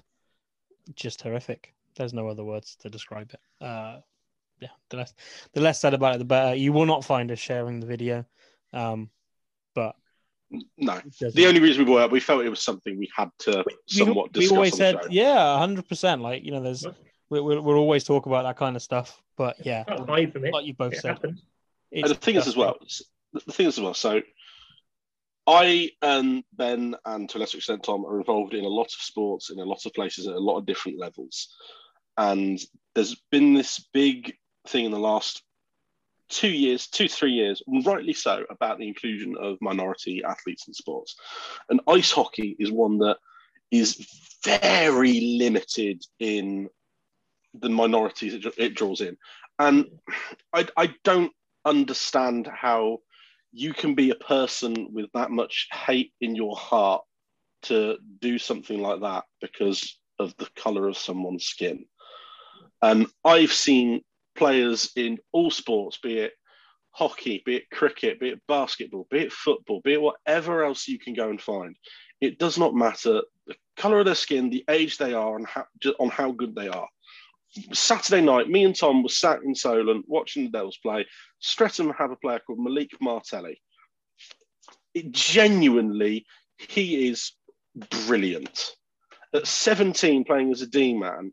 just horrific. There's no other words to describe it. Uh, yeah, the less the less said about it, the better. You will not find us sharing the video, um, but no. The only reason we were it we felt it was something we had to we, somewhat we, discuss. We always said, yeah, hundred percent. Like you know, there's we, we'll, we'll always talk about that kind of stuff. But yeah, like you both it said, and the thing is as well. The thing is as well. So I and Ben and to a lesser extent Tom are involved in a lot of sports in a lot of places at a lot of different levels. And there's been this big thing in the last two years, two, three years, rightly so, about the inclusion of minority athletes in sports. And ice hockey is one that is very limited in the minorities it, draws in. And I, I don't understand how you can be a person with that much hate in your heart to do something like that because of the color of someone's skin. And I've seen players in all sports, be it hockey, be it cricket, be it basketball, be it football, be it whatever else you can go and find. It does not matter the color of their skin, the age they are, and how, on how good they are. Saturday night, me and Tom were sat in Solent watching the Devils play. Streatham have a player called Malik Martelli. It genuinely, he is brilliant. At 17, playing as a D man,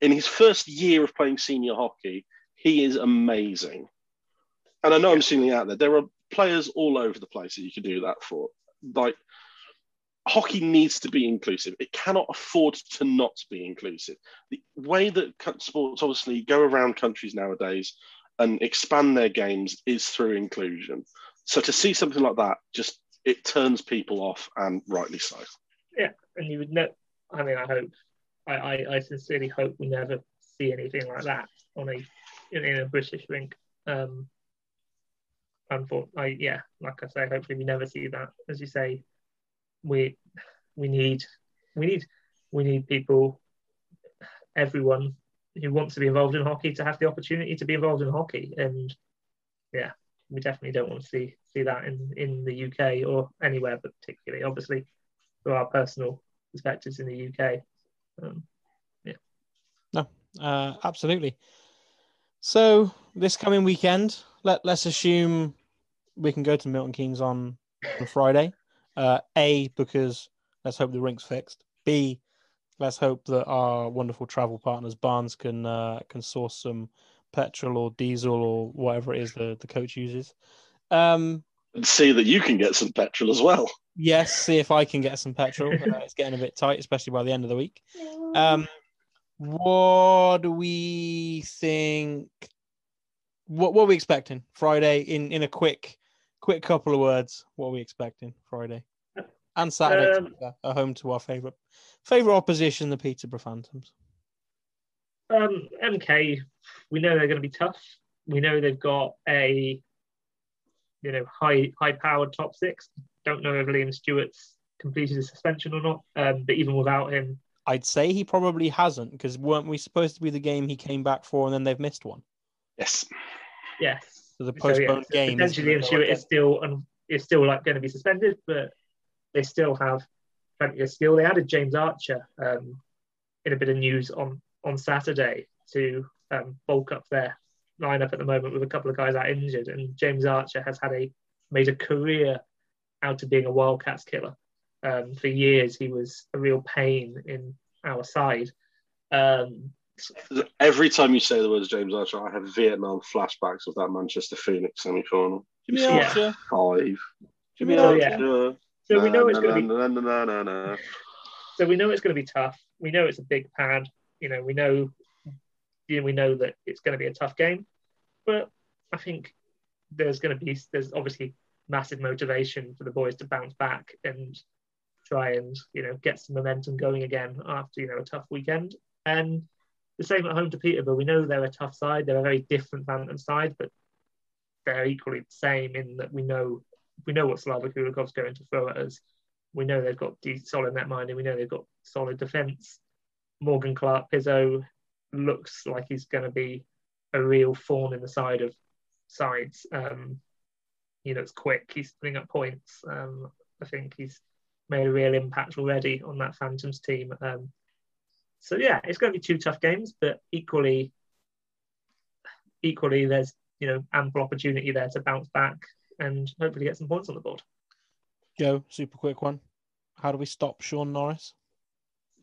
in his first year of playing senior hockey, he is amazing. And I know I'm singling out there. There are players all over the place that you could do that for. Like hockey needs to be inclusive. It cannot afford to not be inclusive. The way that sports obviously go around countries nowadays and expand their games is through inclusion. So to see something like that, just it turns people off, and rightly so. Yeah, and you would know. I mean, I hope, I, I, I sincerely hope we never see anything like that on a in, in a British rink. Um, I yeah, like I say, hopefully we never see that. As you say, we we need we need we need people everyone who wants to be involved in hockey to have the opportunity to be involved in hockey. And yeah we definitely don't want to see see that in in the UK or anywhere but particularly. Obviously for our personal perspectives in the UK um, yeah. No uh, absolutely. So this coming weekend let, let's assume we can go to Milton Keynes on, on Friday uh, A, because let's hope the rink's fixed. B, let's hope that our wonderful travel partners Barnes can uh, can source some petrol or diesel or whatever it is the, the coach uses. Um, and see that you can get some petrol as well. Yes, see if I can get some petrol. uh, it's getting a bit tight, especially by the end of the week. Um, what do we think? What what are we expecting Friday? In in a quick quick couple of words. What are we expecting Friday and Saturday? Um, are home to our favorite favorite opposition, the Peterborough Phantoms. Um, MK, we know they're going to be tough. We know they've got a you know high high powered top six. Don't know if Liam Stewart's completed his suspension or not. Um, but even without him, I'd say he probably hasn't because weren't we supposed to be the game he came back for and then they've missed one? Yes. Yes the postponed so, yeah, game. Potentially, the is still and is still like going to be suspended, but they still have plenty of skill. They added James Archer um, in a bit of news on on Saturday to um, bulk up their lineup at the moment with a couple of guys out injured, and James Archer has had a made a career out of being a Wildcats killer. Um, for years, he was a real pain in our side. Um, Every time you say the words James Archer, I have Vietnam flashbacks of that Manchester Phoenix semi final. Jimmy Archer. Five. Jimmy so, Archer. Yeah. So we know it's going to be. So we know it's going to be tough. We know it's a big pad. You know, we know, you know, we know that it's going to be a tough game. But I think there's going to be there's obviously massive motivation for the boys to bounce back and try and you know get some momentum going again after you know a tough weekend. And the same at home to Peterborough. We know they're a tough side. They're a very different Phantom side, but they're equally the same in that we know we know what Slava Kulikov's going to throw at us. We know they've got solid net minding. We know they've got solid defence. Morgan Clark Pizzo looks like he's going to be a real thorn in the side of sides. Um, he looks quick. He's putting up points. Um, I think he's made a real impact already on that Phantoms team. Um, so yeah, it's going to be two tough games, but equally, equally, there's you know ample opportunity there to bounce back and hopefully get some points on the board. Joe, super quick one. How do we stop Sean Norris?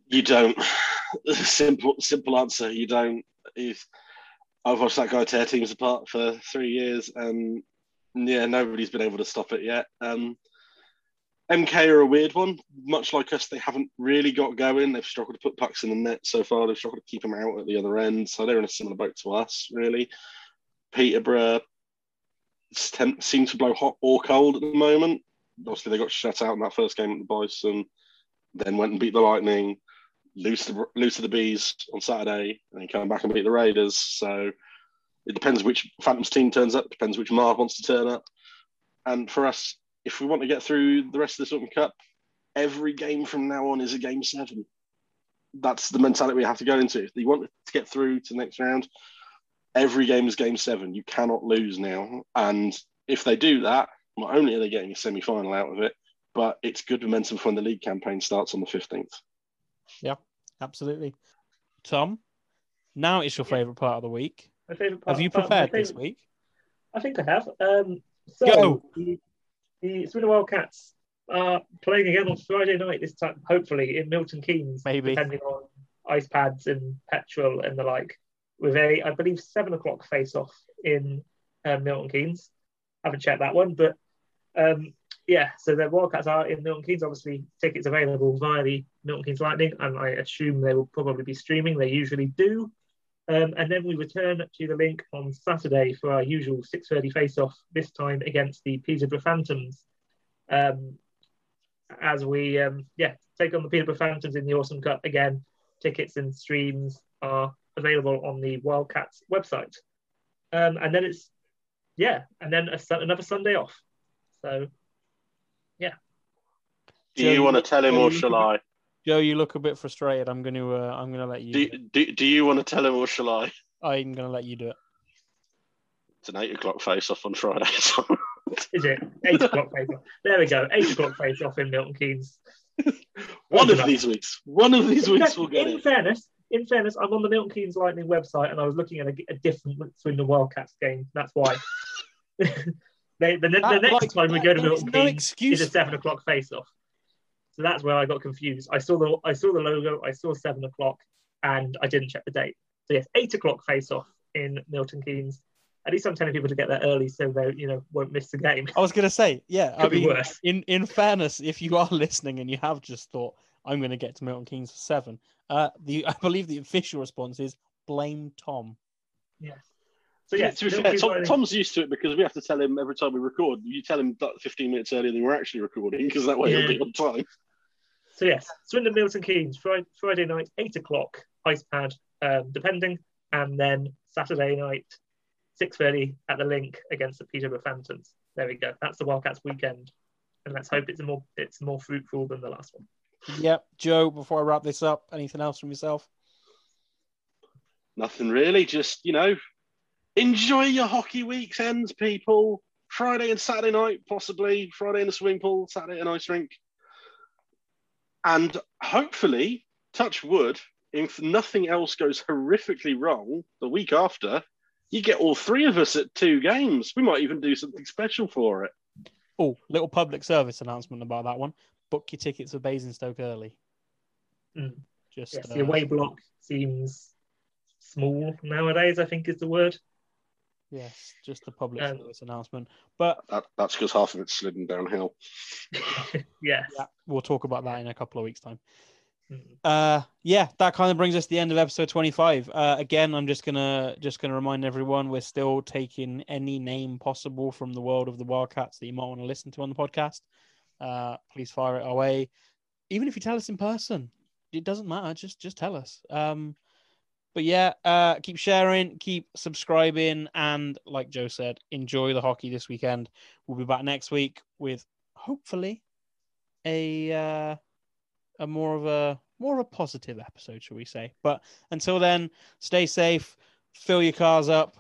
You don't. simple, simple answer. You don't. If I've watched that guy tear teams apart for three years, and yeah, nobody's been able to stop it yet. Um, MK are a weird one. Much like us, they haven't really got going. They've struggled to put pucks in the net so far. They've struggled to keep them out at the other end. So they're in a similar boat to us, really. Peterborough seem to blow hot or cold at the moment. Obviously, they got shut out in that first game at the Bison, then went and beat the Lightning, lose to lose to the bees on Saturday, and then come back and beat the Raiders. So it depends which Phantoms team turns up. Depends which Marv wants to turn up. And for us, if we want to get through the rest of the Autumn Cup, every game from now on is a game seven. That's the mentality we have to go into. If you want to get through to the next round, every game is game seven. You cannot lose now. And if they do that, not only are they getting a semi final out of it, but it's good momentum for when the league campaign starts on the 15th. Yeah, absolutely. Tom, now it's your favourite part of the week. My favourite part. Have you prepared this week? I think I have. Um, so Go. The, the Swindon Wildcats are playing again on Friday night this time, hopefully in Milton Keynes, Maybe. depending on ice pads and petrol and the like. With a, I believe, seven o'clock face off in um, Milton Keynes. haven't checked that one, but um, yeah. So the Wildcats are in Milton Keynes. Obviously, tickets available via the Milton Keynes Lightning, and I assume they will probably be streaming. They usually do. Um, and then we return to the link on Saturday for our usual 6:30 face-off. This time against the Peterborough Phantoms. Um, as we, um, yeah, take on the Peterborough Phantoms in the Autumn Cup again. Tickets and streams are available on the Wildcats website. Um, and then it's, yeah, and then a, another Sunday off. So, yeah. Do you want to tell him, or shall I? Joe, you look a bit frustrated. I'm going to. Uh, I'm going to let you. Do, do do, do you want to tell him, or shall I? I'm going to let you do it. It's an eight o'clock face off on Friday. Is it eight o'clock face off? There we go. Eight o'clock face off in Milton Keynes. one of these weeks. One of these weeks we'll get in it. fairness, in fairness, I'm on the Milton Keynes Lightning website and I was looking at a, a different Swindon Wildcats game. That's why. they, the, the That- next like, time we go to Milton no Keynes excuse is a seven o'clock face off. So that's where I got confused. I saw the I saw the logo, I saw seven o'clock, and I didn't check the date. So yes, eight o'clock face off in Milton Keynes. At least I'm telling people to get there early so they you know won't miss the game. I was going to say, yeah. I Could be worse. in in fairness, if you are listening and you have just thought I'm going to get to Milton Keynes for seven, uh, the I believe the official response is blame Tom. Yes. So yeah, to be fair, Tom, Tom's used to it because we have to tell him every time we record. You tell him like 15 minutes earlier than we're actually recording because that way Yeah. he'll be on time. So yes, Swindon Milton Keynes Friday, Friday night, eight o'clock, ice pad, um, depending, and then Saturday night, six thirty at the link against the Peterborough Phantoms. There we go. That's the Wildcats weekend, and let's hope it's more it's more fruitful than the last one. Yep, Joe. Before I wrap this up, anything else from yourself? Nothing really. Just you know, enjoy your hockey weekends, people. Friday and Saturday night, possibly Friday in the swimming pool, Saturday at an ice rink, and hopefully, touch wood, if nothing else goes horrifically wrong, the week after, you get all three of us at two games. We might even do something special for it. Oh, little public service announcement about that one. Book your tickets for Basingstoke early. Mm. Just Yes, uh, the away block seems small nowadays. I think is the word. Yes, just a public Um, service announcement. But That, that's because half of it's slidden downhill. yes. yeah, we'll talk about that in a couple of weeks' time. Mm. uh yeah that kind of brings us to the end of episode 25 uh again i'm just gonna just gonna remind everyone we're still taking any name possible from the world of the wildcats that you might want to listen to on the podcast uh please fire it away even if you tell us in person it doesn't matter just just tell us um but yeah uh keep sharing keep subscribing and like joe said enjoy the hockey this weekend we'll be back next week with hopefully a uh a more of a more of a positive episode, shall we say? But until then, stay safe, fill your cars up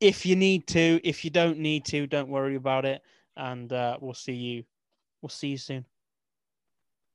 if you need to. If you don't need to, don't worry about it, and uh, we'll see you. We'll see you soon.